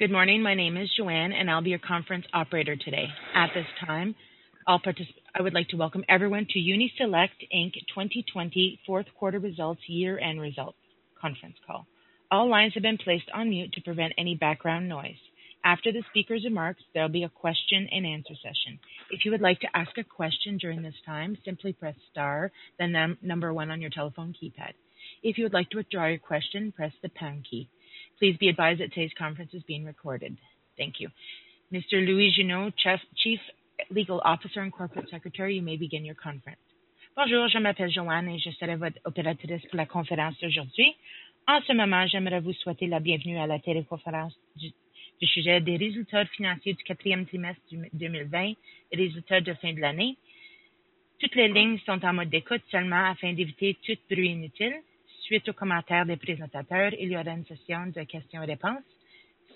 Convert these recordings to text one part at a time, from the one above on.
Good morning. My name is Joanne, and I'll be your conference operator today. At this time, I would like to welcome everyone to Uni-Select Inc. 2020 fourth quarter results year-end results conference call. All lines have been placed on mute to prevent any background noise. After the speaker's remarks, there'll be a question and answer session. If you would like to ask a question during this time, simply press star, then number one on your telephone keypad. If you would like to withdraw your question, press the pound key. Please be advised that today's conference is being recorded. Thank you. Mr. Louis Junot, Chief Legal Officer and Corporate Secretary, you may begin your conference. Bonjour, je m'appelle Joanne et je serai votre opératrice pour la conférence d'aujourd'hui. En ce moment, j'aimerais vous souhaiter la bienvenue à la téléconférence du, sujet des résultats financiers du quatrième trimestre du 2020 et résultats de fin de l'année. Toutes les lignes sont en mode d'écoute seulement afin d'éviter tout bruit inutile. Suite aux commentaires des présentateurs, il y aura une session de questions-réponses.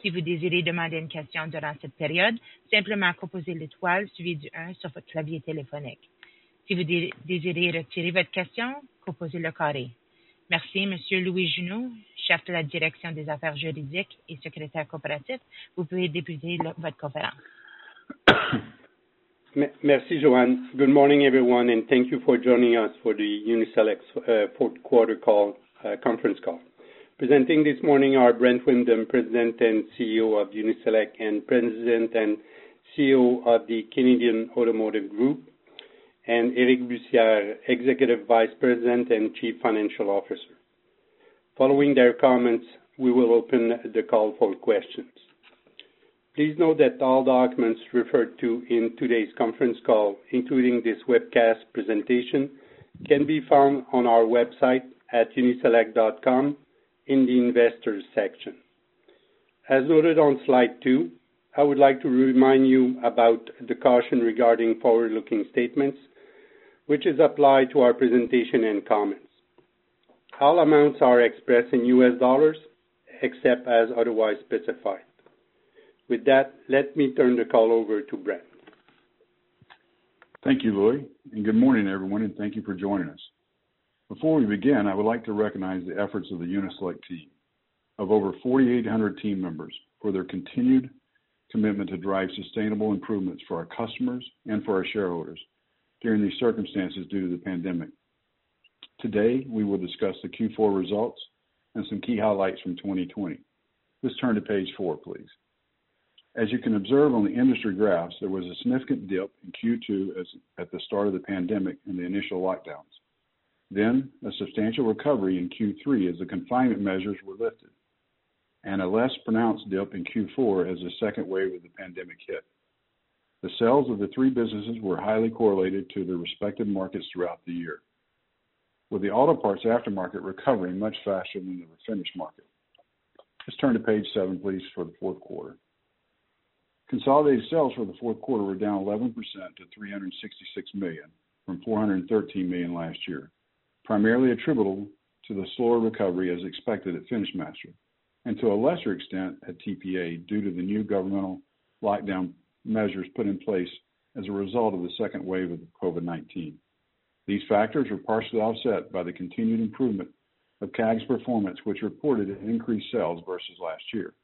Si vous désirez demander une question durant cette période, simplement composez l'étoile suivi du 1 sur votre clavier téléphonique. Si vous désirez retirer votre question, composez le carré. Merci, Monsieur Louis Junot, chef de la direction des affaires juridiques et secrétaire coopératif. Vous pouvez débuter votre conférence. Merci, Joanne. Good morning, everyone, and thank you for joining us for the Uni-Select uh, fourth quarter call Uh, conference call. Presenting this morning are Brent Windom, President and CEO of Uni-Select, and President and CEO of the Canadian Automotive Group, and Éric Bussières, Executive Vice President and Chief Financial Officer. Following their comments, we will open the call for questions. Please note that all documents referred to in today's conference call, including this webcast presentation, can be found on our website at uniselect.com in the Investors section. As noted on slide two, I would like to remind you about the caution regarding forward-looking statements, which is applied to our presentation and comments. All amounts are expressed in U.S. dollars, except as otherwise specified. With that, let me turn the call over to Brent. Thank you, Louis, and good morning, everyone, and thank you for joining us. Before we begin, I would like to recognize the efforts of the Uni-Select team of over 4,800 team members for their continued commitment to drive sustainable improvements for our customers and for our shareholders during these circumstances due to the pandemic. Today, we will discuss the Q4 results and some key highlights from 2020. Let's turn to page four, please. As you can observe on the industry graphs, there was a significant dip in Q2 at the start of the pandemic and the initial lockdowns. Then a substantial recovery in Q3 as the confinement measures were lifted, and a less pronounced dip in Q4 as the second wave of the pandemic hit. The sales of the three businesses were highly correlated to their respective markets throughout the year, with the auto parts aftermarket recovering much faster than the refinish market. Let's turn to page seven, please, for the fourth quarter. Consolidated sales for the fourth quarter were down 11% to 366 million from 413 million last year primarily attributable to the slower recovery as expected at FinishMaster, and to a lesser extent at TPA due to the new governmental lockdown measures put in place as a result of the second wave of COVID-19. These factors were partially offset by the continued improvement of CAG's performance, which reported an increased sales versus last year.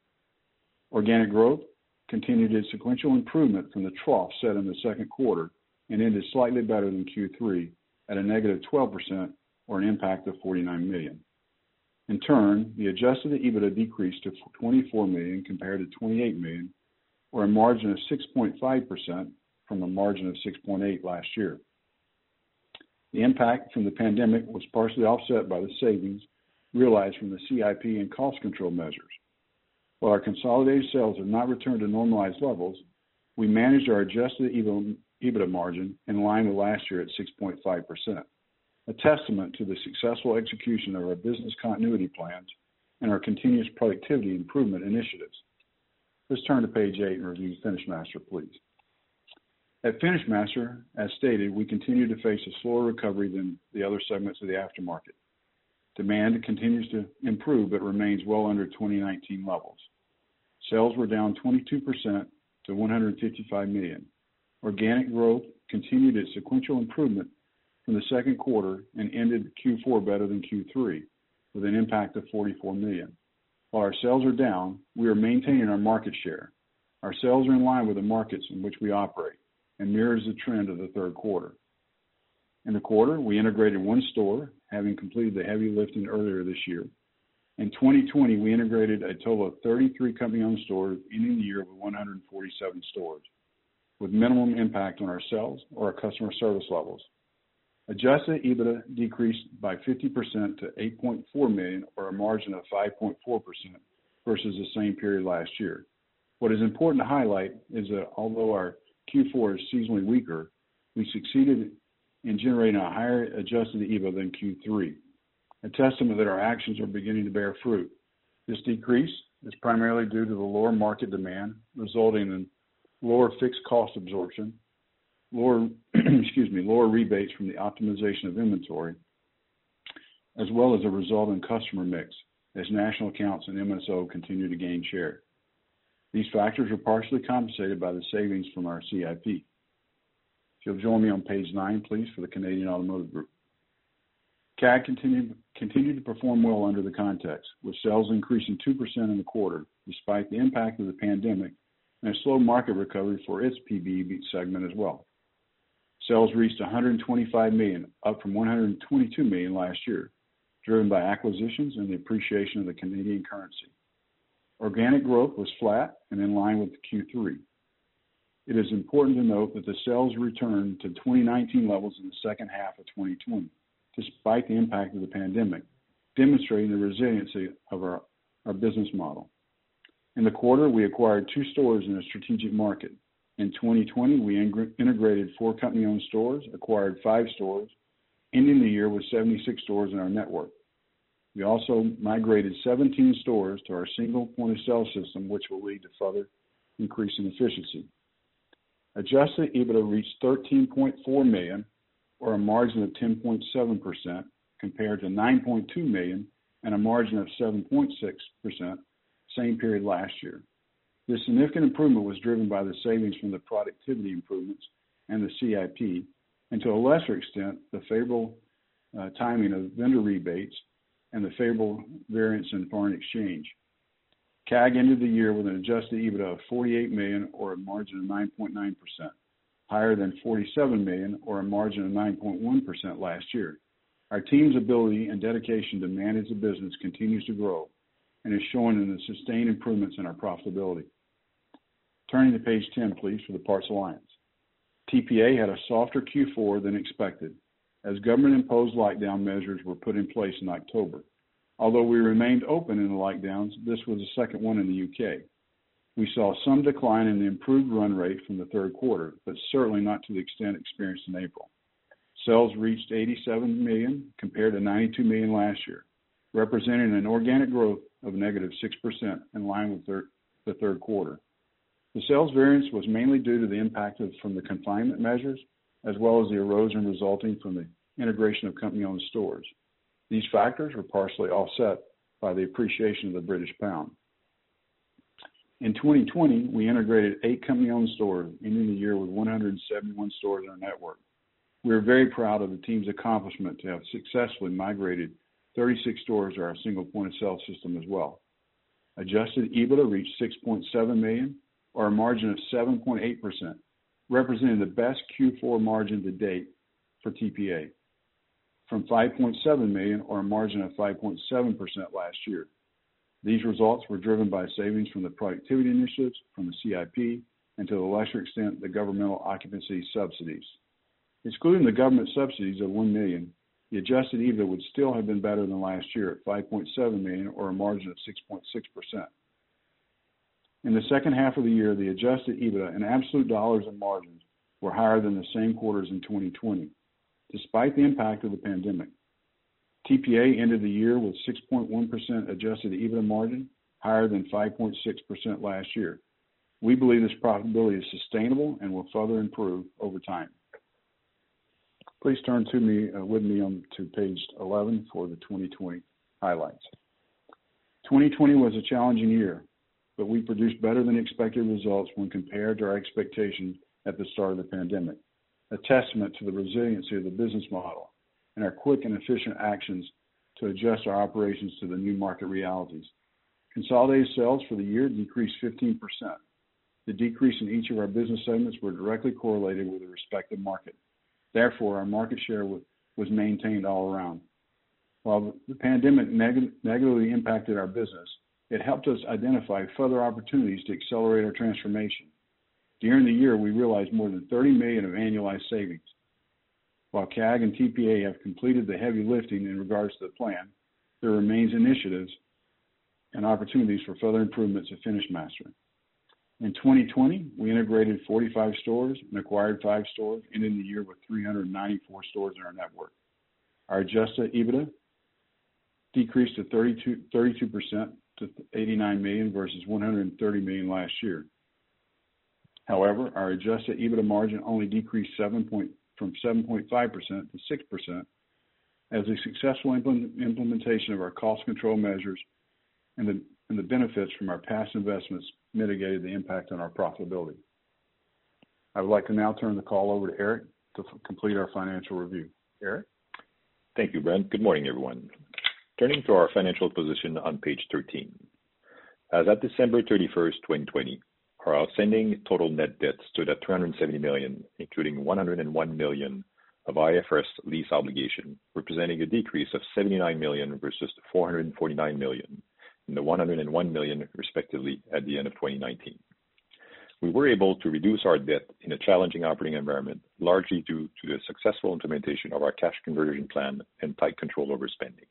Organic growth continued its sequential improvement from the trough set in the second quarter and ended slightly better than Q3 at a negative 12% or an impact of 49 million. In turn, the adjusted EBITDA decreased to 24 million compared to 28 million, or a margin of 6.5% from a margin of 6.8 last year. The impact from the pandemic was partially offset by the savings realized from the CIP and cost control measures. While our consolidated sales have not returned to normalized levels, we managed our adjusted EBITDA margin in line with last year at 6.5% a testament to the successful execution of our business continuity plans and our continuous productivity improvement initiatives. Let's turn to page eight and review FinishMaster, please. At FinishMaster, as stated, we continue to face a slower recovery than the other segments of the aftermarket. Demand continues to improve but remains well under 2019 levels. Sales were down 22% to 155 million. Organic growth continued its sequential improvement from the second quarter and ended Q4 better than Q3, with an impact of 44 million. While our sales are down, we are maintaining our market share. Our sales are in line with the markets in which we operate and mirrors the trend of the third quarter. In the quarter, we integrated one store, having completed the heavy lifting earlier this year. In 2020, we integrated a total of 33 company-owned stores, ending the year with 147 stores, with minimum impact on our sales or our customer service levels. Adjusted EBITDA decreased by 50% to 8.4 million, or a margin of 5.4% versus the same period last year. What is important to highlight is that although our Q4 is seasonally weaker, we succeeded in generating a higher adjusted EBITDA than Q3, a testament that our actions are beginning to bear fruit. This decrease is primarily due to the lower market demand, resulting in lower fixed cost absorption, lower excuse me, lower rebates from the optimization of inventory, as well as a result in customer mix as national accounts and MSO continue to gain share. These factors are partially compensated by the savings from our CIP. If you'll join me on page nine, please, for the Canadian Automotive Group. CAG continued to perform well under the context, with sales increasing 2% in the quarter, despite the impact of the pandemic and a slow market recovery for its PBE segment as well. Sales reached $125 million, up from $122 million last year, driven by acquisitions and the appreciation of the Canadian currency. Organic growth was flat and in line with Q3. It is important to note that the sales returned to 2019 levels in the second half of 2020, despite the impact of the pandemic, demonstrating the resiliency of our business model. In the quarter, we acquired two stores in a strategic market. In 2020, we integrated four company-owned stores, acquired five stores, ending the year with 76 stores in our network. We also migrated 17 stores to our single point-of-sale system, which will lead to further increase in efficiency. Adjusted EBITDA reached 13.4 million, or a margin of 10.7%, compared to 9.2 million and a margin of 7.6% same period last year. This significant improvement was driven by the savings from the productivity improvements and the CIP, and to a lesser extent, the favorable uh, timing of vendor rebates and the favorable variance in foreign exchange. CAG ended the year with an adjusted EBITDA of 48 million, or a margin of 9.9%, higher than 47 million, or a margin of 9.1% last year. Our team's ability and dedication to manage the business continues to grow and is shown in the sustained improvements in our profitability. Turning to page 10, please, for the Parts Alliance. TPA had a softer Q4 than expected, as government-imposed lockdown measures were put in place in October. Although we remained open in the lockdowns, this was the second one in the U.K. We saw some decline in the improved run rate from the third quarter, but certainly not to the extent experienced in April. Sales reached 87 million compared to 92 million last year, representing an organic growth of -6% in line with the third quarter. The sales variance was mainly due to the impact from the confinement measures, as well as the erosion resulting from the integration of company-owned stores. These factors were partially offset by the appreciation of the British pound. In 2020, we integrated eight company-owned stores, ending the year with 171 stores in our network. We are very proud of the team's accomplishment to have successfully migrated 36 stores to our single point-of-sale system as well. Adjusted EBITDA reached $6.7 million, or a margin of 7.8%, representing the best Q4 margin to date for TPA, from 5.7 million, or a margin of 5.7% last year. These results were driven by savings from the productivity initiatives from the CIP, and to a lesser extent, the governmental occupancy subsidies. Excluding the government subsidies of 1 million, the adjusted EBITDA would still have been better than last year at 5.7 million, or a margin of 6.6%. In the second half of the year, the adjusted EBITDA in absolute dollars and margins were higher than the same quarters in 2020, despite the impact of the pandemic. TPA ended the year with 6.1% adjusted EBITDA margin, higher than 5.6% last year, We believe this profitability is sustainable and will further improve over time. Please turn to me uh, with me on to page 11 for the 2020 highlights. 2020 was a challenging year, but we produced better than expected results when compared to our expectations at the start of the pandemic, a testament to the resiliency of the business model and our quick and efficient actions to adjust our operations to the new market realities. Consolidated sales for the year decreased 15%. The decrease in each of our business segments were directly correlated with the respective market. Therefore, our market share was maintained all around. While the pandemic negatively impacted our business, it helped us identify further opportunities to accelerate our transformation. During the year, we realized more than 30 million of annualized savings. While CAG and TPA have completed the heavy lifting in regards to the plan, there remains initiatives and opportunities for further improvements at FinishMaster. In 2020, we integrated 45 stores and acquired five stores, ending the year with 394 stores in our network. Our adjusted EBITDA decreased to 32% to 89 million versus 130 million last year. However, our adjusted EBITDA margin only decreased from 7.5% to 6% as a successful implementation of our cost control measures and the, and the benefits from our past investments mitigated the impact on our profitability. I would like to now turn the call over to Eric to complete our financial review. Eric? Thank you, Brent. Good morning, everyone. Turning to our financial position on page 13. As at December 31st, 2020, our outstanding total net debt stood at 370 million, including 101 million of IFRS lease obligation, representing a decrease of 79 million versus the 449 million and the 101 million, respectively, at the end of 2019. We were able to reduce our debt in a challenging operating environment, largely due to the successful implementation of our cash conversion plan and tight control over spending.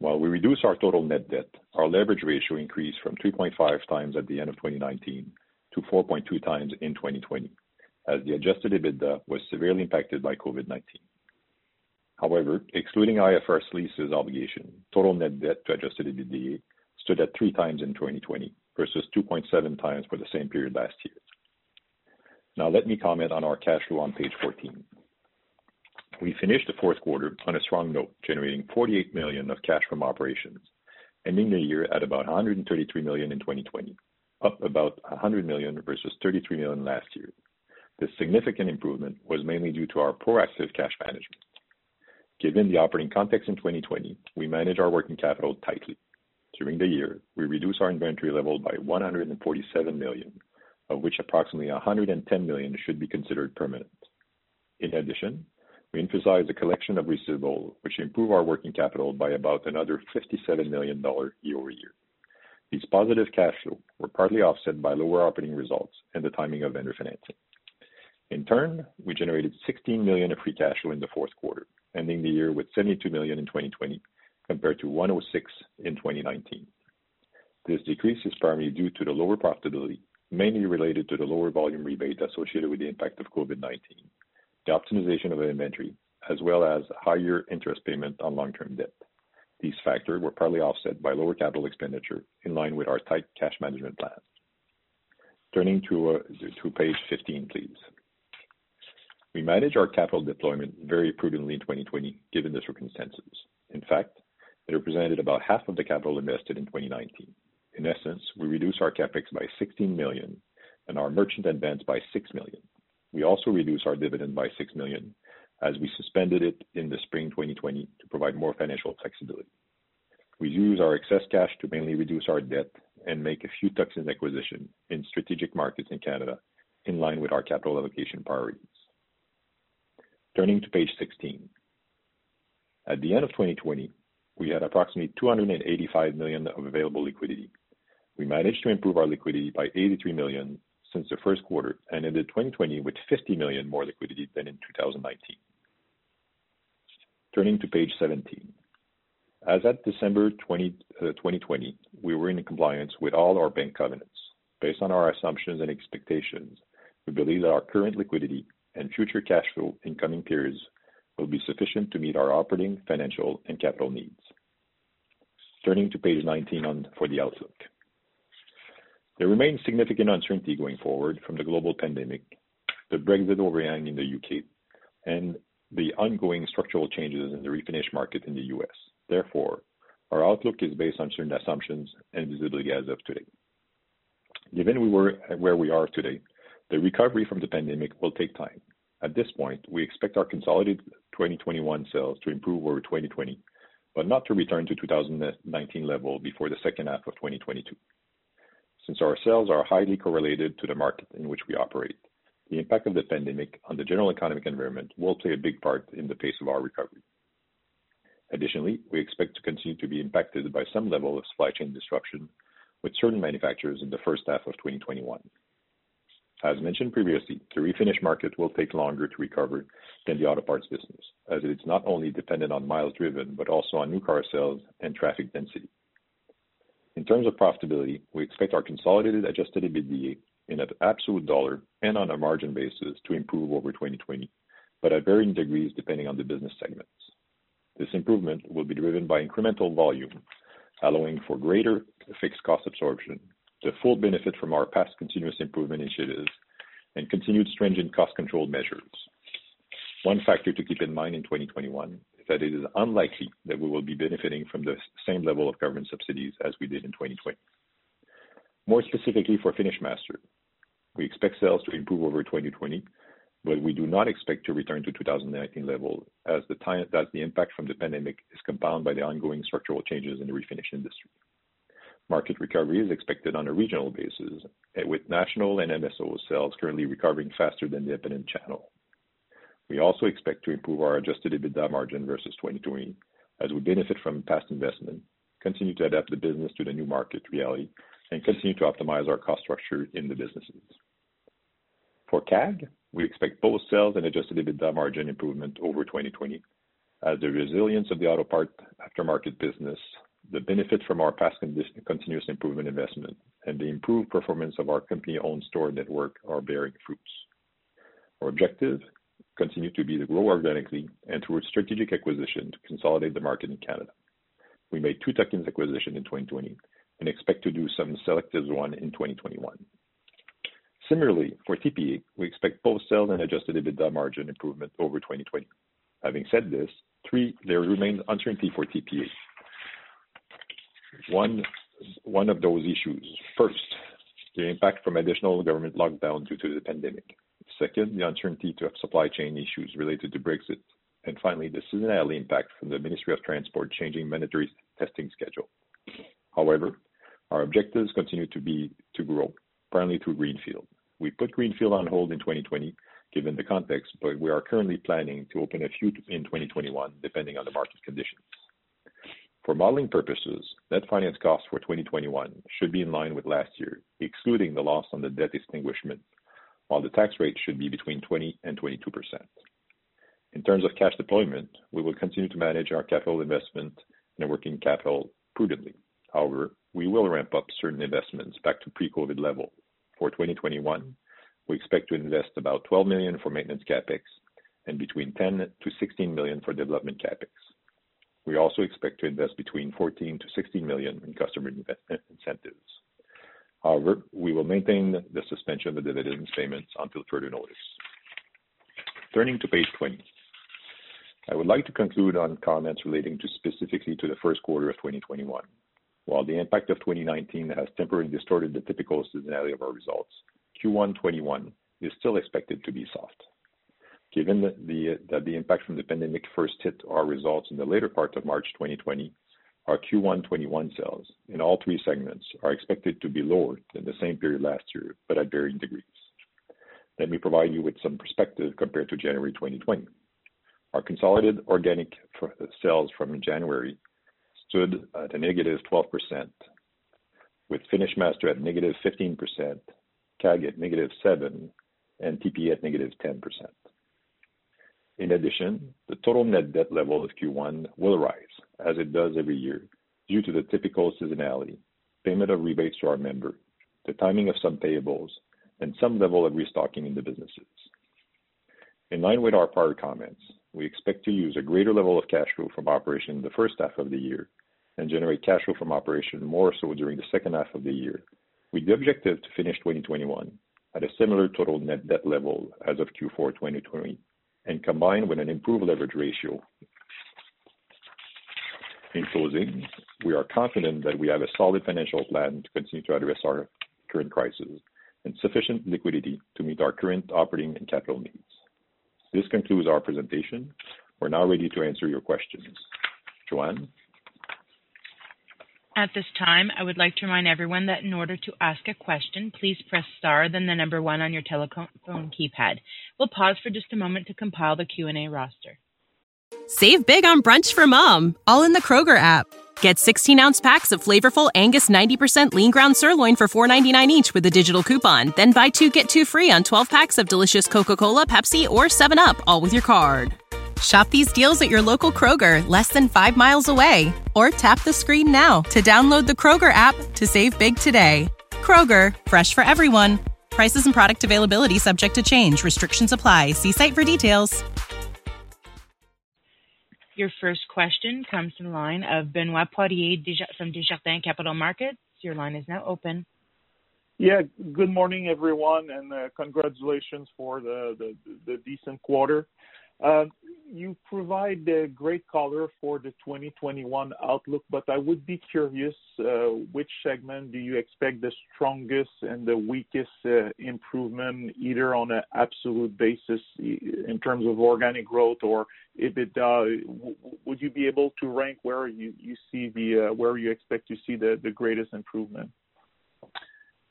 While we reduced our total net debt, our leverage ratio increased from 3.5 times at the end of 2019 to 4.2 times in 2020, as the adjusted EBITDA was severely impacted by COVID-19. However, excluding IFRS leases obligation, total net debt to adjusted EBITDA stood at 3 times in 2020 versus 2.7 times for the same period last year. Now let me comment on our cash flow on page 14. We finished the fourth quarter on a strong note, generating 48 million of cash from operations, ending the year at about 133 million in 2020, up about 100 million versus 33 million last year. This significant improvement was mainly due to our proactive cash management. Given the operating context in 2020, we managed our working capital tightly. During the year, we reduced our inventory level by 147 million, of which approximately 110 million should be considered permanent. In addition, we emphasized the collection of receivables, which improved our working capital by about another $57 million year-over-year. These positive cash flow were partly offset by lower operating results and the timing of vendor financing. In turn, we generated 16 million of free cash flow in the fourth quarter, ending the year with 72 million in 2020 compared to 106 in 2019. This decrease is primarily due to the lower profitability, mainly related to the lower volume rebate associated with the impact of COVID-19 the optimization of inventory, as well as higher interest payment on long-term debt. These factors were partly offset by lower capital expenditure in line with our tight cash management plan. Turning to page 15, please. We managed our capital deployment very prudently in 2020, given the circumstances. In fact, it represented about half of the capital invested in 2019. In essence, we reduced our CapEx by 16 million and our merchant advance by $6 million. We also reduced our dividend by 6 million as we suspended it in the spring 2020 to provide more financial flexibility. We used our excess cash to mainly reduce our debt and make a few tuck-in acquisitions in strategic markets in Canada in line with our capital allocation priorities. Turning to page 16. At the end of 2020, we had approximately 285 million of available liquidity. We managed to improve our liquidity by $83 million since the first quarter and ended 2020 with 50 million more liquidity than in 2019. Turning to page 17. As at December 20, uh, 2020, uh, we were in compliance with all our bank covenants. Based on our assumptions and expectations, we believe that our current liquidity and future cash flow in coming periods will be sufficient to meet our operating, financial, and capital needs. Turning to page 19 on, for the outlook. There remains significant uncertainty going forward from the global pandemic, the Brexit overhang in the U.K., and the ongoing structural changes in the refinish market in the U.S. Therefore, our outlook is based on certain assumptions and visibility as of today. Given we were where we are today, the recovery from the pandemic will take time. At this point, we expect our consolidated 2021 sales to improve over 2020, but not to return to 2019 level before the second half of 2022. Since our sales are highly correlated to the market in which we operate, the impact of the pandemic on the general economic environment will play a big part in the pace of our recovery. Additionally, we expect to continue to be impacted by some level of supply chain disruption with certain manufacturers in the first half of 2021. As mentioned previously, the refinish market will take longer to recover than the auto parts business, as it is not only dependent on miles driven, but also on new car sales and traffic density. In terms of profitability, we expect our consolidated adjusted EBITDA in an absolute dollar and on a margin basis to improve over 2020, but at varying degrees depending on the business segments. This improvement will be driven by incremental volume, allowing for greater fixed cost absorption, the full benefit from our past continuous improvement initiatives, and continued stringent cost control measures. One factor to keep in mind in 2021 is that it is unlikely that we will be benefiting from the same level of government subsidies as we did in 2020. More specifically for FinishMaster, we expect sales to improve over 2020, but we do not expect to return to 2019 level as the impact from the pandemic is compounded by the ongoing structural changes in the refinish industry. Market recovery is expected on a regional basis, eh, with national and MSO sales currently recovering faster than the independent channel. We also expect to improve our adjusted EBITDA margin versus 2020 as we benefit from past investment, continue to adapt the business to the new market reality, and continue to optimize our cost structure in the businesses. For CAG, we expect both sales and adjusted EBITDA margin improvement over 2020 as the resilience of the auto part aftermarket business, the benefit from our past continuous improvement investment, and the improved performance of our company-owned store network are bearing fruits. Our objective continue to be to grow organically and through strategic acquisition to consolidate the market in Canada. We made two tuck-in acquisitions in 2020 and expect to do some selective one in 2021. Similarly, for TPA, we expect both sales and adjusted EBITDA margin improvement over 2020. Having said this, three, there remains uncertainty for TPA. One of those issues, first, the impact from additional government lockdown due to the pandemic. Second, the uncertainty to supply chain issues related to Brexit. And finally, the seasonality impact from the Ministry of Transport changing mandatory testing schedule. However, our objectives continue to be to grow, primarily through greenfield. We put greenfield on hold in 2020 given the context, but we are currently planning to open a few in 2021, depending on the market conditions. For modeling purposes, net finance costs for 2021 should be in line with last year, excluding the loss on the debt extinguishment, while the tax rate should be between 20 and 22%. In terms of cash deployment, we will continue to manage our capital investment and working capital prudently. However, we will ramp up certain investments back to pre-COVID level. For 2021, we expect to invest about 12 million for maintenance CapEx and between 10 million-16 million for development CapEx. We also expect to invest between 14 million-16 million in customer incentives. However, we will maintain the suspension of the dividends payments until further notice. Turning to page 20. I would like to conclude on comments relating to specifically to the first quarter of 2021. While the impact of 2019 has temporarily distorted the typical seasonality of our results, Q1 2021 is still expected to be soft. Given that the impact from the pandemic first hit our results in the later part of March 2020, our Q1 2021 sales in all three segments are expected to be lower than the same period last year, but at varying degrees. Let me provide you with some perspective compared to January 2020. Our consolidated organic sales from January stood at a negative -12%, with FinishMaster at negative -15%, CAG at negative -7%, and TPA at negative -10%. In addition, the total net debt level of Q1 will rise, as it does every year, due to the typical seasonality, payment of rebates to our member, the timing of some payables, and some level of restocking in the businesses. In line with our prior comments, we expect to use a greater level of cash flow from operation in the first half of the year and generate cash flow from operation more so during the second half of the year with the objective to finish 2021 at a similar total net debt level as of Q4 2020 and combined with an improved leverage ratio. In closing, we are confident that we have a solid financial plan to continue to address our current crisis and sufficient liquidity to meet our current operating and capital needs. This concludes our presentation. We're now ready to answer your questions. Joanne? At this time, I would like to remind everyone that in order to ask a question, please press star, then the number one on your telephone keypad. We'll pause for just a moment to compile the Q&A roster. Save big on brunch for mom, all in the Kroger app. Get 16 ounce packs of flavorful Angus 90% lean ground sirloin for $4.99 each with a digital coupon. Then buy two get two free on 12 packs of delicious Coca Cola, Pepsi, or 7UP, all with your card. Shop these deals at your local Kroger, less than five miles away. Or tap the screen now to download the Kroger app to save big today. Kroger, fresh for everyone. Prices and product availability subject to change. Restrictions apply. See site for details. Your first question comes from the line of Benoit Poirier from Desjardins Capital Markets. Your line is now open. Yeah. Good morning, everyone, and uh, congratulations for the the decent quarter. Uh, you provide great color for the 2021 outlook, but I would be curious, uh, which segment do you expect the strongest and the weakest uh, improvement, either on an absolute basis in terms of organic growth or EBITDA? Would you be able to rank where you see the uh where you expect to see the greatest improvement?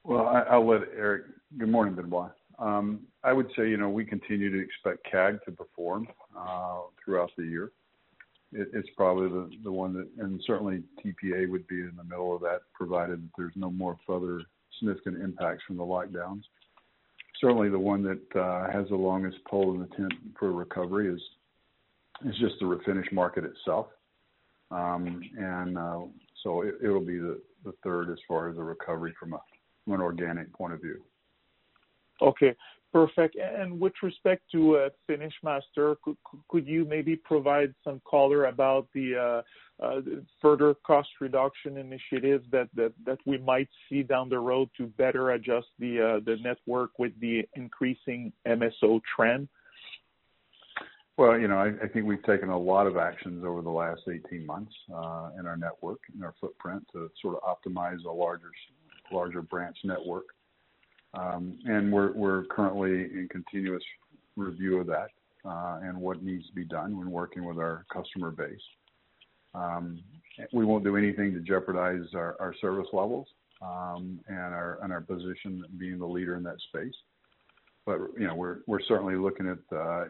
Well, I'll let Éric. Good morning, Benoit. I would say, you know, we continue to expect CAG to perform throughout the year. It's probably the one that, and certainly TPA would be in the middle of that, provided that there's no more further significant impacts from the lockdowns. Certainly, the one that has the longest pole in the tent for recovery is is just the refinish market itself. Um and uh so It'll be the third as far as the recovery from an organic point of view. Okay, perfect. And with respect to uh, FinishMaster, could you maybe provide some color about the uh, uh, further cost reduction initiatives that we might see down the road to better adjust the the network with the increasing MSO trend? Well, you know, I think we've taken a lot of actions over the last 18 months in our network, in our footprint to sort of optimize a larger larger branch network. Um, we're we're currently in continuous review of that, uh, and what needs to be done when working with our customer base. Um, we won't do anything to jeopardize our service levels, um, and our and our position being the leader in that space. But you know we're we're certainly looking at uh,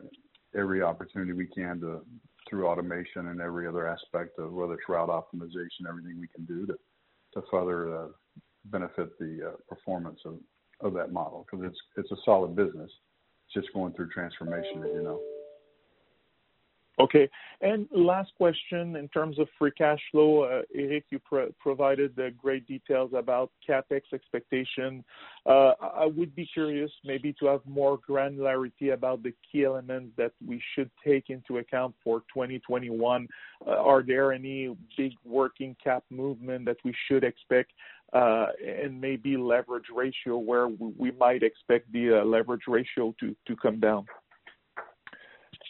every opportunity we can to through automation and every other aspect of whether it's route optimization, everything we can do to further uh, benefit the performance of that model, because it's it's a solid business. It's just going through transformation, as you know. Okay. And last question, in terms of free cash flow, uh, Éric, you provided the great details about CapEx expectation. Uh, I would be curious maybe to have more granularity about the key elements that we should take into account for 2021. Uh, are there any big working cap movement that we should expect? And maybe leverage ratio, where we might expect the leverage ratio to come down.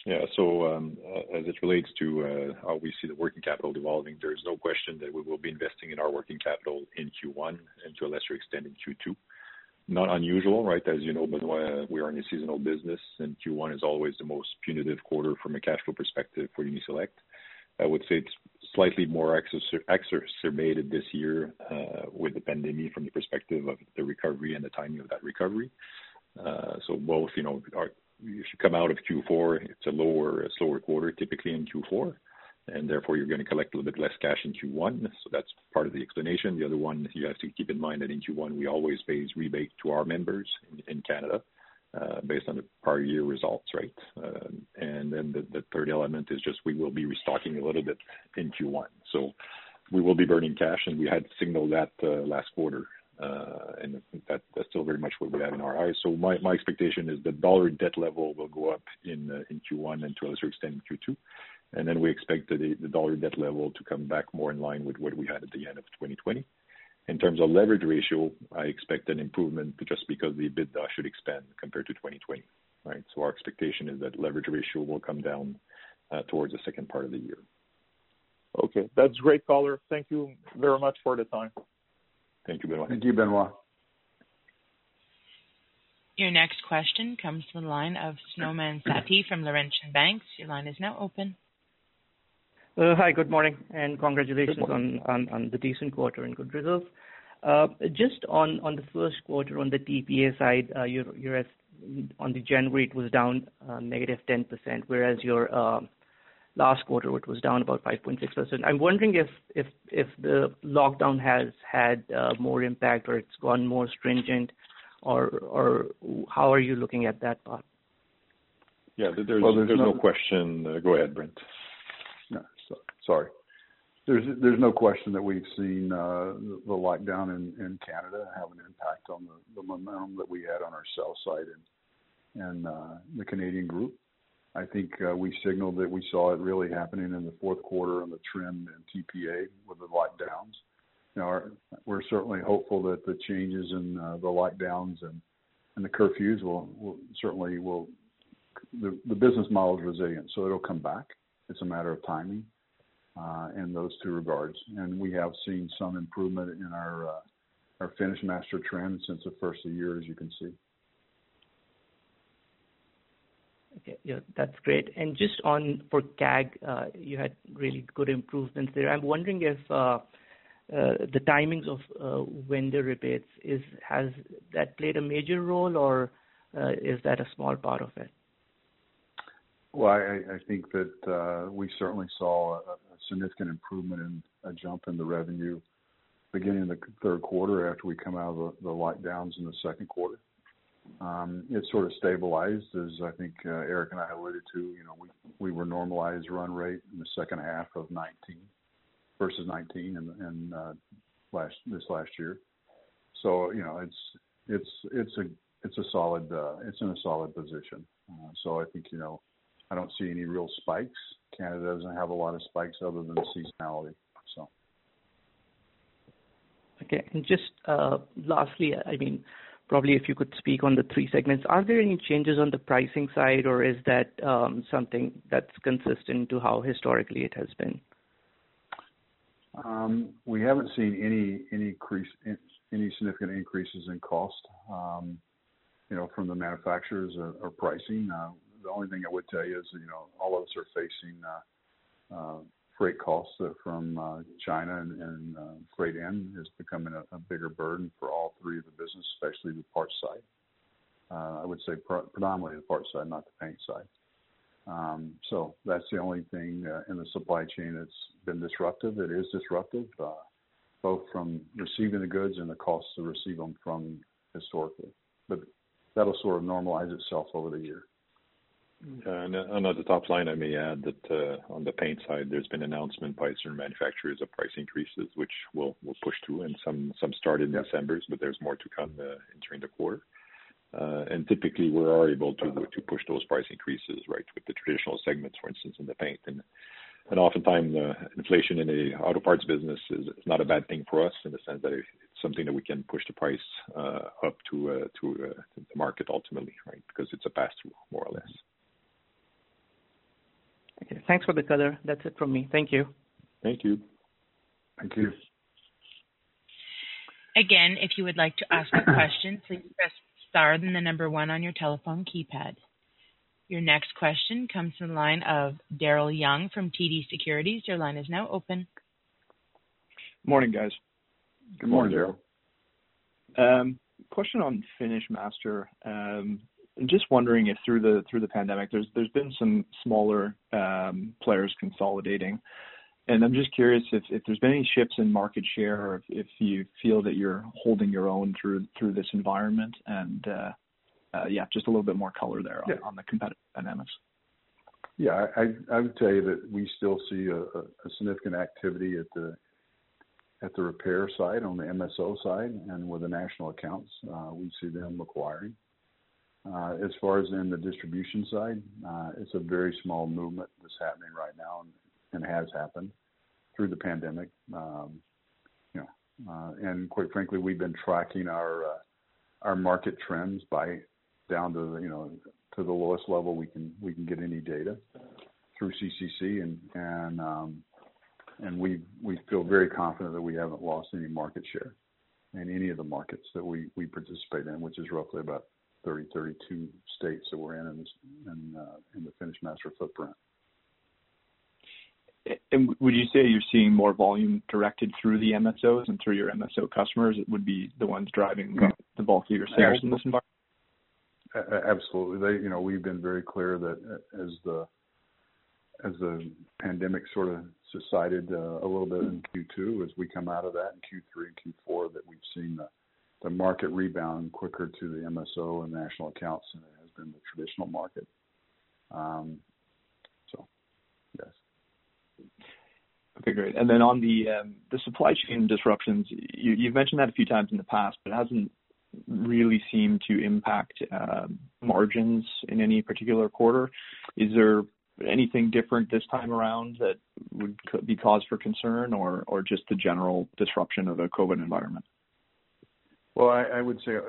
Yeah. So um, as it relates to uh, how we see the working capital evolving, there's no question that we will be investing in our working capital in Q1 and to a lesser extent in Q2. Not unusual, right? As you know, Benoit, uh, we are in a seasonal business, and Q1 is always the most punitive quarter from a cash flow perspective for Uni-Select. I would say it's slightly more exacerbated this year uh, with the pandemic from the perspective of the recovery and the timing of that recovery. Uh so both, if you come out of Q4, it's a lower, a slower quarter, typically in Q4, and therefore you're going to collect a little bit less cash in Q1. So that's part of the explanation. The other one, you have to keep in mind that in Q1, we always pay rebate to our members in Canada uh, based on the prior year results, right? Uh, and then the third element is just we will be restocking a little bit in Q1. So we will be burning cash, and we had signaled that uh, last quarter. Uh, and that's still very much what we have in our eyes. So my my expectation is the dollar debt level will go up in uh, in Q1 and to a lesser extent in Q2. and then We expect the the dollar debt level to come back more in line with what we had at the end of 2020. In terms of leverage ratio, I expect an improvement just because the EBITDA should expand compared to 2020, right? So our expectation is that leverage ratio will come down uh, towards the second part of the year. Okay. That's great color. Thank you very much for the time. Thank you, Benoit. Thank you, Benoit. Your next question comes from the line of Nauman Satti from Laurentian Bank. Your line is now open. Uh, hi, good morning, and congratulations. Good morning. on the decent quarter and good results. Uh, just on the first quarter on the TPA side, uh, on the January, it was down -10%, whereas your last quarter, it was down about 5.6%. I'm wondering if the lockdown has had uh, more impact or it's gone more stringent, or or how are you looking at that part? Yeah, there's no question. Uh, go ahead, Brent. No, sorry. There's there's no question that we've seen uh, the lockdown in in Canada have an impact on the momentum that we had on our sales side and and uh the Canadian group. I think uh, we signaled that we saw it really happening in the fourth quarter on the trend in TPA with the lockdowns. Now, we're certainly hopeful that the changes in uh, the lockdowns and the curfews, will certainly. Will the business model is resilient, so it'll come back. It's a matter of timing uh, in those two regards. And we have seen some improvement in our our FinishMaster trend since the first of the year, as you can see. Okay. Yeah, that's great. And just on for CAG, uh, you had really good improvements there. I'm wondering if uh, uh, the timings of vendor rebates, is has that played a major role, or is that a small part of it? Well, I think that we certainly saw a significant improvement and a jump in the revenue beginning in the third quarter after we come out of the lockdowns in the second quarter. Um, it sort of stabilized, as I think uh, Éric and I alluded to. You know, we we were normalized run rate in the second half of 19 versus 2019 in uh, this last year. So you know, it's it's it's a it's a solid uh, it's in a solid position. Uh, so I think, you know, I don't see any real spikes. Canada doesn't have a lot of spikes other than seasonality. So. Okay. And just lastly, probably if you could speak on the three segments, are there any changes on the pricing side, or is that um, something that's consistent to how historically it has been? Um, we haven't seen any significant increases in cost um, from the manufacturers or pricing. Uh, the only thing I would tell you is all of us are facing uh, uh, freight costs from uh, China, and freight uh, in is becoming a bigger burden for all three of the business, especially the parts side. Uh, I would say predominantly the parts side, not the paint side. Um so that's the only thing in the supply chain that's been disruptive. It is disruptive, both from receiving the goods and the cost to receive them from historically. But that'll sort of normalize itself over the year. Uh, on uh, the top line, I may add that uh, on the paint side, there's been announcement by certain manufacturers of price increases, which we'll push through, and some started in December, but there's more to come during the quarter. Uh and typically, we are able to to push those price increases right, with the traditional segments, for instance, in the paint. And and oftentimes, inflation in the auto parts business is not a bad thing for us in the sense that it's something that we can push the price up to to the market ultimately, right? because it's a pass-through, more or less. Okay. Thanks for the color. That's it from me. Thank you. Thank you. Thank you. Again, if you would like to ask a question, please press star, then the number one on your telephone keypad. Your next question comes from the line of Daryl Young from TD Securities. Your line is now open. Morning, guys. Good morning, Daryl. Um, question on FinishMaster. Um, Just wondering if through the through the pandemic, there's there's been some smaller um, players consolidating. And I'm just curious if there's been any shifts in market share or if you feel that you're holding your own through through this environment and, uh, uh, yeah, just a little bit more color there on the competitive dynamics. Yeah, I would tell you that we still see a significant activity at the at the repair side, on the MSO side, and with the national accounts, uh, we see them acquiring. Uh, as far as in the distribution side, uh, it's a very small movement that's happening right now and has happened through the pandemic. Um, uh, and quite frankly, we've been tracking our our market trends by down to the, you know, to the lowest level we can we can get any data through CCC, and and um, and we we feel very confident that we haven't lost any market share in any of the markets that we we participate in, which is roughly about 30, 32 states that we're in in, in, uh, in the FinishMaster footprint. And would you say you're seeing more volume directed through the MSOs and through your MSO customers? It would be the ones driving the bulk of your sales in this environment. Absolutely. They, you know, we've been very clear that as the as the pandemic sort of subsided uh, a little bit in Q2, as we come out of that in Q3 and Q4, that we've seen the the market rebound quicker to the MSO and national accounts than it has been the traditional market. Um, so, yes. Okay, great. And then on the um, the supply chain disruptions, you, you've mentioned that a few times in the past, but it hasn't really seemed to impact uh, margins in any particular quarter. Is there anything different this time around that would be cause for concern, or or just the general disruption of a COVID environment? Well, I, I would say uh,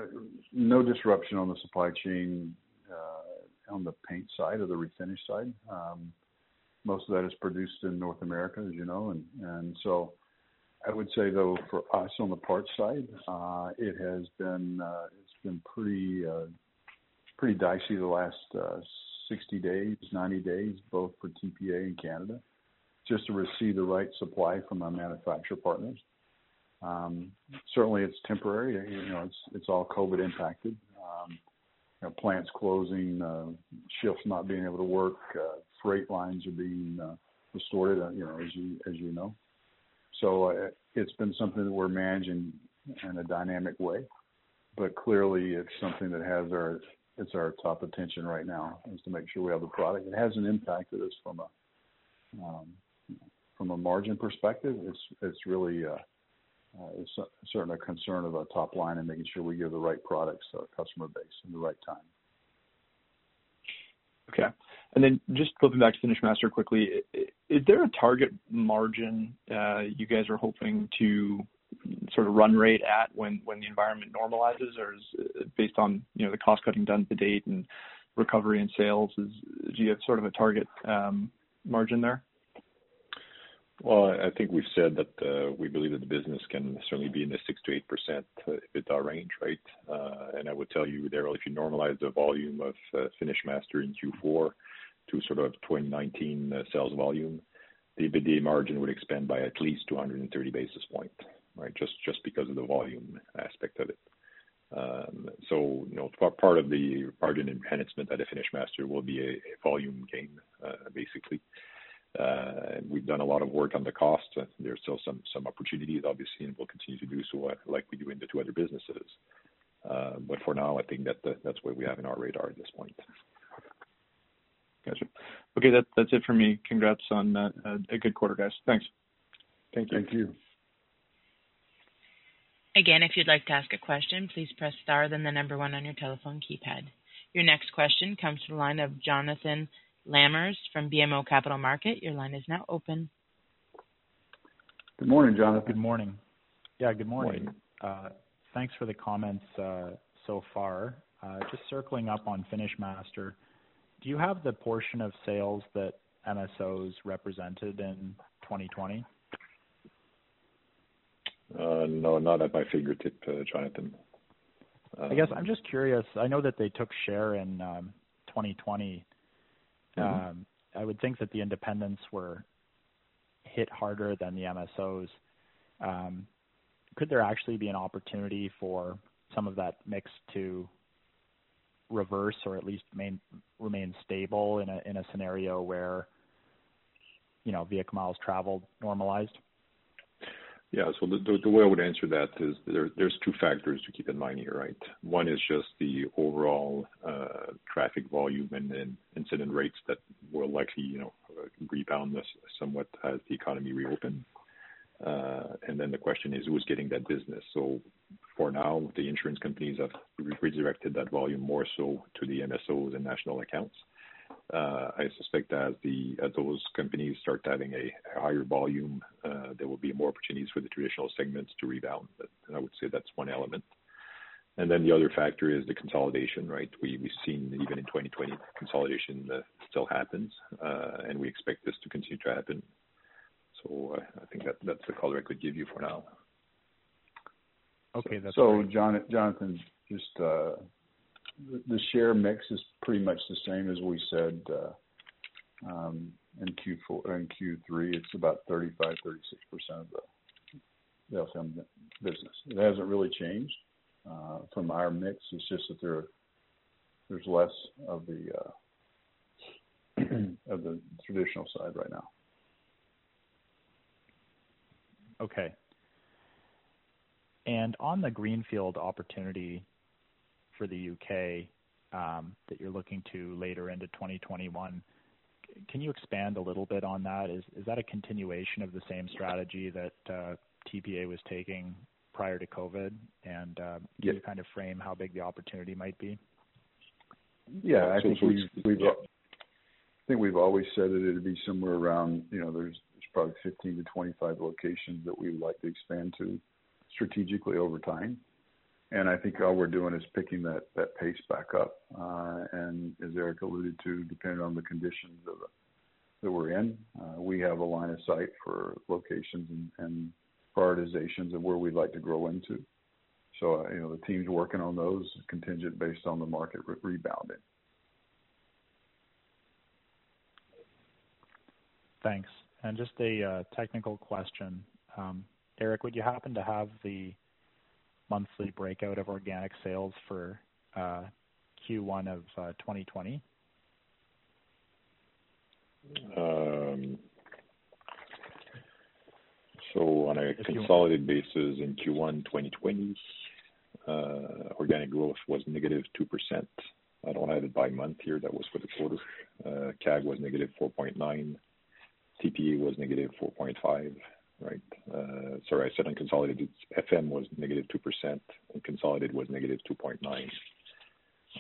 no disruption on the supply chain uh, on the paint side or the refinish side. Um, most of that is produced in North America, as you know, and and so I would say though for us on the parts side, uh, it has been uh, it's been pretty uh, pretty dicey the last uh, 60 days, 90 days, both for TPA and Canada, just to receive the right supply from our manufacturer partners. Um, certainly, it's temporary. You know, it's it's all COVID impacted. Um, you know, plants closing, uh, shifts not being able to work, uh, freight lines are being uh, distorted. Uh, you know, as you as you know. So uh, it's been something that we're managing in a dynamic way, but clearly it's something that has our it's our top attention right now is to make sure we have the product. It hasn't impacted us from a um, from a margin perspective. It's it's really uh, uh, is certainly a concern of our top line and making sure we give the right products to our customer base in the right time. Okay. And then just flipping back to FinishMaster quickly, is there a target margin uh, you guys are hoping to sort of run rate at when when the environment normalizes, or is it based on, you know, the cost cutting done to date and recovery in sales, is do you have sort of a target um, margin there? Well, I think we've said that uh, we believe that the business can certainly be in the 6%-8% EBITDA range, right? Uh, and I would tell you, Daryl, if you normalize the volume of uh, FinishMaster in Q4 to sort of 2019 sales volume, the EBITDA margin would expand by at least 230 basis points, right? Just just because of the volume aspect of it. Um, so, you know, part of the margin enhancement at a FinishMaster will be a volume gain, basically. Uh, we've done a lot of work on the cost. There's still some some opportunities, obviously, and we'll continue to do so uh, like we do in the two other businesses. Uh, but for now, I think that that's what we have in our radar at this point. Gotcha. Okay, that's it for me. Congrats on a good quarter, guys. Thanks. Thank you. Thank you. Again, if you'd like to ask a question, please press star, then the number one on your telephone keypad. Your next question comes from the line of Jonathan Lamers from BMO Capital Markets. Your line is now open. Good morning, Jonathan. Good morning. Yeah, good morning. Uh, thanks for the comments uh, so far. Uh, just circling up on FinishMaster, do you have the portion of sales that MSOs represented in 2020? No, not at my fingertip, Jonathan. I guess I'm just curious. I know that they took share in 2020 um, Mm-hmm. Um, I would think that the independents were hit harder than the MSOs. Um, could there actually be an opportunity for some of that mix to reverse or at least remain stable in a scenario where, you know, vehicle miles traveled normalized? Yeah. So the way I would answer that is there's two factors to keep in mind here, right? One is just the overall uh, traffic volume and then incident rates that will likely, you know, rebound somewhat as the economy reopen. Uh, and then the question is, who's getting that business? So for now, the insurance companies have redirected that volume more so to the MSOs and national accounts. Uh, I suspect as uh, those companies start having a higher volume, uh, there will be more opportunities for the traditional segments to rebound. But I would say that's one element. And then the other factor is the consolidation, right? We've seen even in 2020, consolidation still happens, and we expect this to continue to happen. So uh I think that's the color I could give you for now. Okay. That's great. Jonathan, just the share mix is pretty much the same as we said um, in Q4 and Q3. It's about 35%-36% of the LSM business. It hasn't really changed uh, from our mix. It's just that there there's less of the uh, of the traditional side right now. Okay. And on the greenfield opportunity for the U.K. Um, that you're looking to later into 2021, can you expand a little bit on that? Is Is that a continuation of the same strategy that uh, TPA was taking prior to COVID? And uh, can you kind of frame how big the opportunity might be? Yeah. I think we've we've I think we've always said that it'd be somewhere around, you know, there's there's probably 15-25 locations that we would like to expand to strategically over time. I think all we're doing is picking that that pace back up. Uh, and as Éric alluded to, depending on the conditions that we're in, uh, we have a line of sight for locations and and prioritizations of where we'd like to grow into. So, uh, you know, the team's working on those contingent based on the market rebounding. Thanks. And just a uh, technical question. Um, Éric, would you happen to have the monthly breakout of organic sales for uh, Q1 of uh, 2020? Um, so On a consolidated basis in Q1 2020, uh, organic growth was negative -2%. I don't have it by month here. That was for the quarter. CAG was -4.9%. TPA was -4.5%. Right. Uh, sorry, I said unconsolidated. FM was -2%, and consolidated was -2.9%.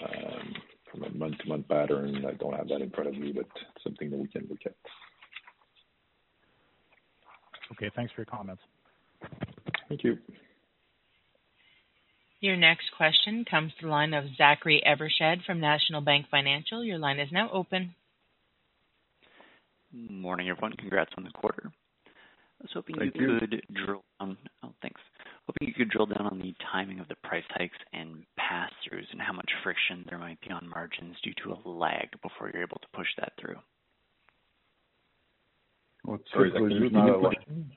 Um, from a month-to-month pattern, I don't have that in front of me, but something that we can look at. Okay. Thanks for your comments. Thank you. Your next question comes to the line of Zachary Evershed from National Bank Financial. Your line is now open. Morning, everyone. Congrats on the quarter. Thank you. I was hoping you could drill down. Oh, thanks. Hoping you could drill down on the timing of the price hikes and pass-throughs and how much friction there might be on margins due to a lag before you're able to push that through. Sorry, Zach, can you repeat the question?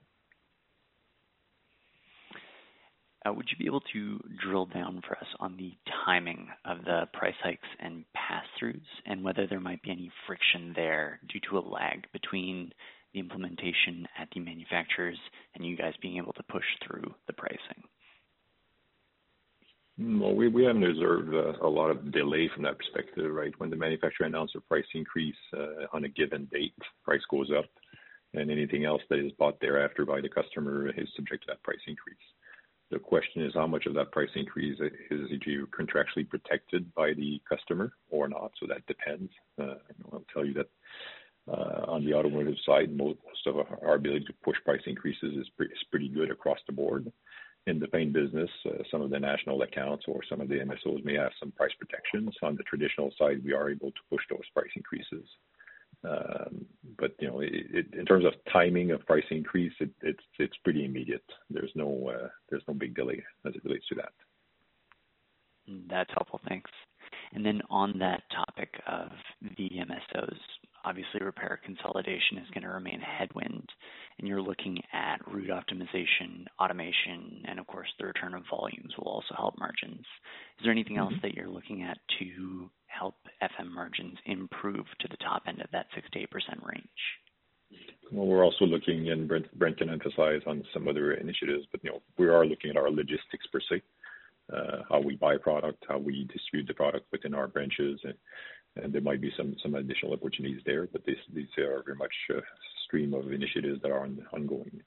Uh, would you be able to drill down for us on the timing of the price hikes and pass-throughs, and whether there might be any friction there due to a lag between the implementation at the manufacturers and you guys being able to push through the pricing? No, we we haven't observed a lot of delay from that perspective, right? When the manufacturer announce a price increase uh, on a given date, price goes up, and anything else that is bought thereafter by the customer is subject to that price increase. The question is how much of that price increase is contractually protected by the customer or not. So that depends. Uh, I'll tell you that on the automotive side, most of our ability to push price increases is pretty good across the board. In the paint business, some of the national accounts or some of the MSOs may have some price protections. On the traditional side, we are able to push those price increases. Um but you know, in terms of timing of price increase, it's it's pretty immediate. There's no uh there's no big delay as it relates to that. That's helpful. Thanks. And then on that topic of the MSOs, obviously repair consolidation is going to remain a headwind, and you're looking at route optimization, automation, and of course, the return of volumes will also help margins. Is there anything else mm-hmm. that you're looking at to help FM margins improve to the top end of that 6%-8% range? Well, we're also looking, and Brent can emphasize on some other initiatives, but you know, we are looking at our logistics per se, uh, how we buy product, how we distribute the product within our branches, and there might be some some additional opportunities there. But these are very much a stream of initiatives that are ongoing.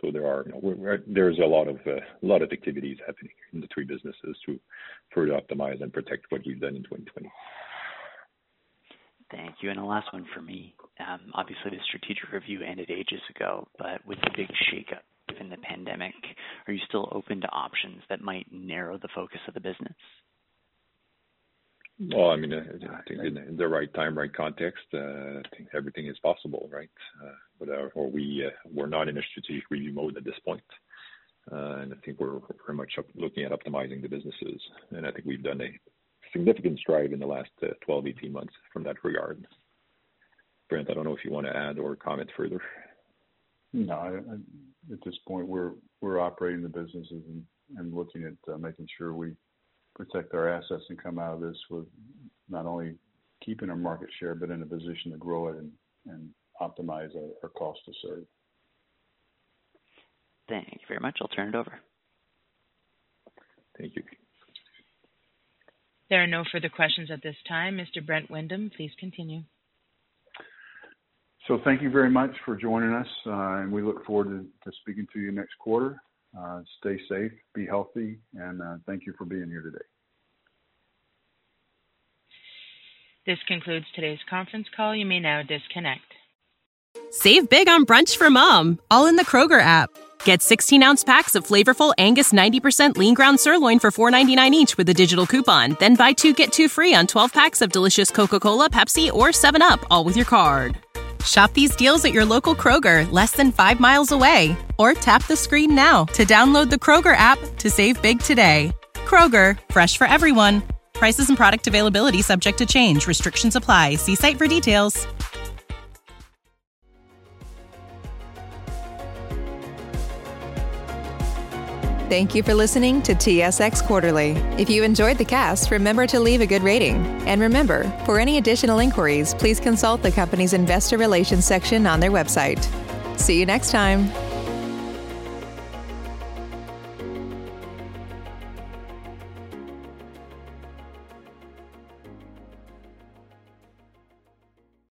So there are no there's a lot of a lot of activities happening in the three businesses to further optimize and protect what we've done in 2020. Thank you. And the last one for me. Um, obviously, the strategic review ended ages ago, but with the big shakeup in the pandemic, are you still open to options that might narrow the focus of the business? Well, I mean, I think in the right time, right context, uh, I think everything is possible, right? Uh, but uh, or we we're not in a strategic review mode at this point, and I think we're very much looking at optimizing the businesses, and I think we've done a significant stride in the last 12, 18 months from that regard. Brent, I don't know if you want to add or comment further. No, I, I, at this point, we're we're operating the businesses and, and looking at uh, making sure we protect our assets and come out of this with not only keeping our market share, but in a position to grow it and, and optimize our, our cost to serve. Thank you very much. I'll turn it over. Thank you. There are no further questions at this time. Mr. Brent Windom, please continue. So thank you very much for joining us, uh, and we look forward to, to, speaking to you next quarter. Uh, stay safe, be healthy, and uh, thank you for being here today. This concludes today's conference call. You may now disconnect. Save big on brunch for mom, all in the Kroger app. Get 16 ounce packs of flavorful Angus 90% lean ground sirloin for $4.99 each with a digital coupon. Then buy two get two free on 12 packs of delicious Coca Cola, Pepsi, or 7UP, all with your card. Shop these deals at your local Kroger, less than five miles away. Or tap the screen now to download the Kroger app to save big today. Kroger, fresh for everyone. Prices and product availability subject to change. Restrictions apply. See site for details. Thank you for listening to TSX Quarterly. If you enjoyed the cast, remember to leave a good rating. And remember, for any additional inquiries, please consult the company's investor relations section on their website. See you next time.